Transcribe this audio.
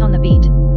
On the beat.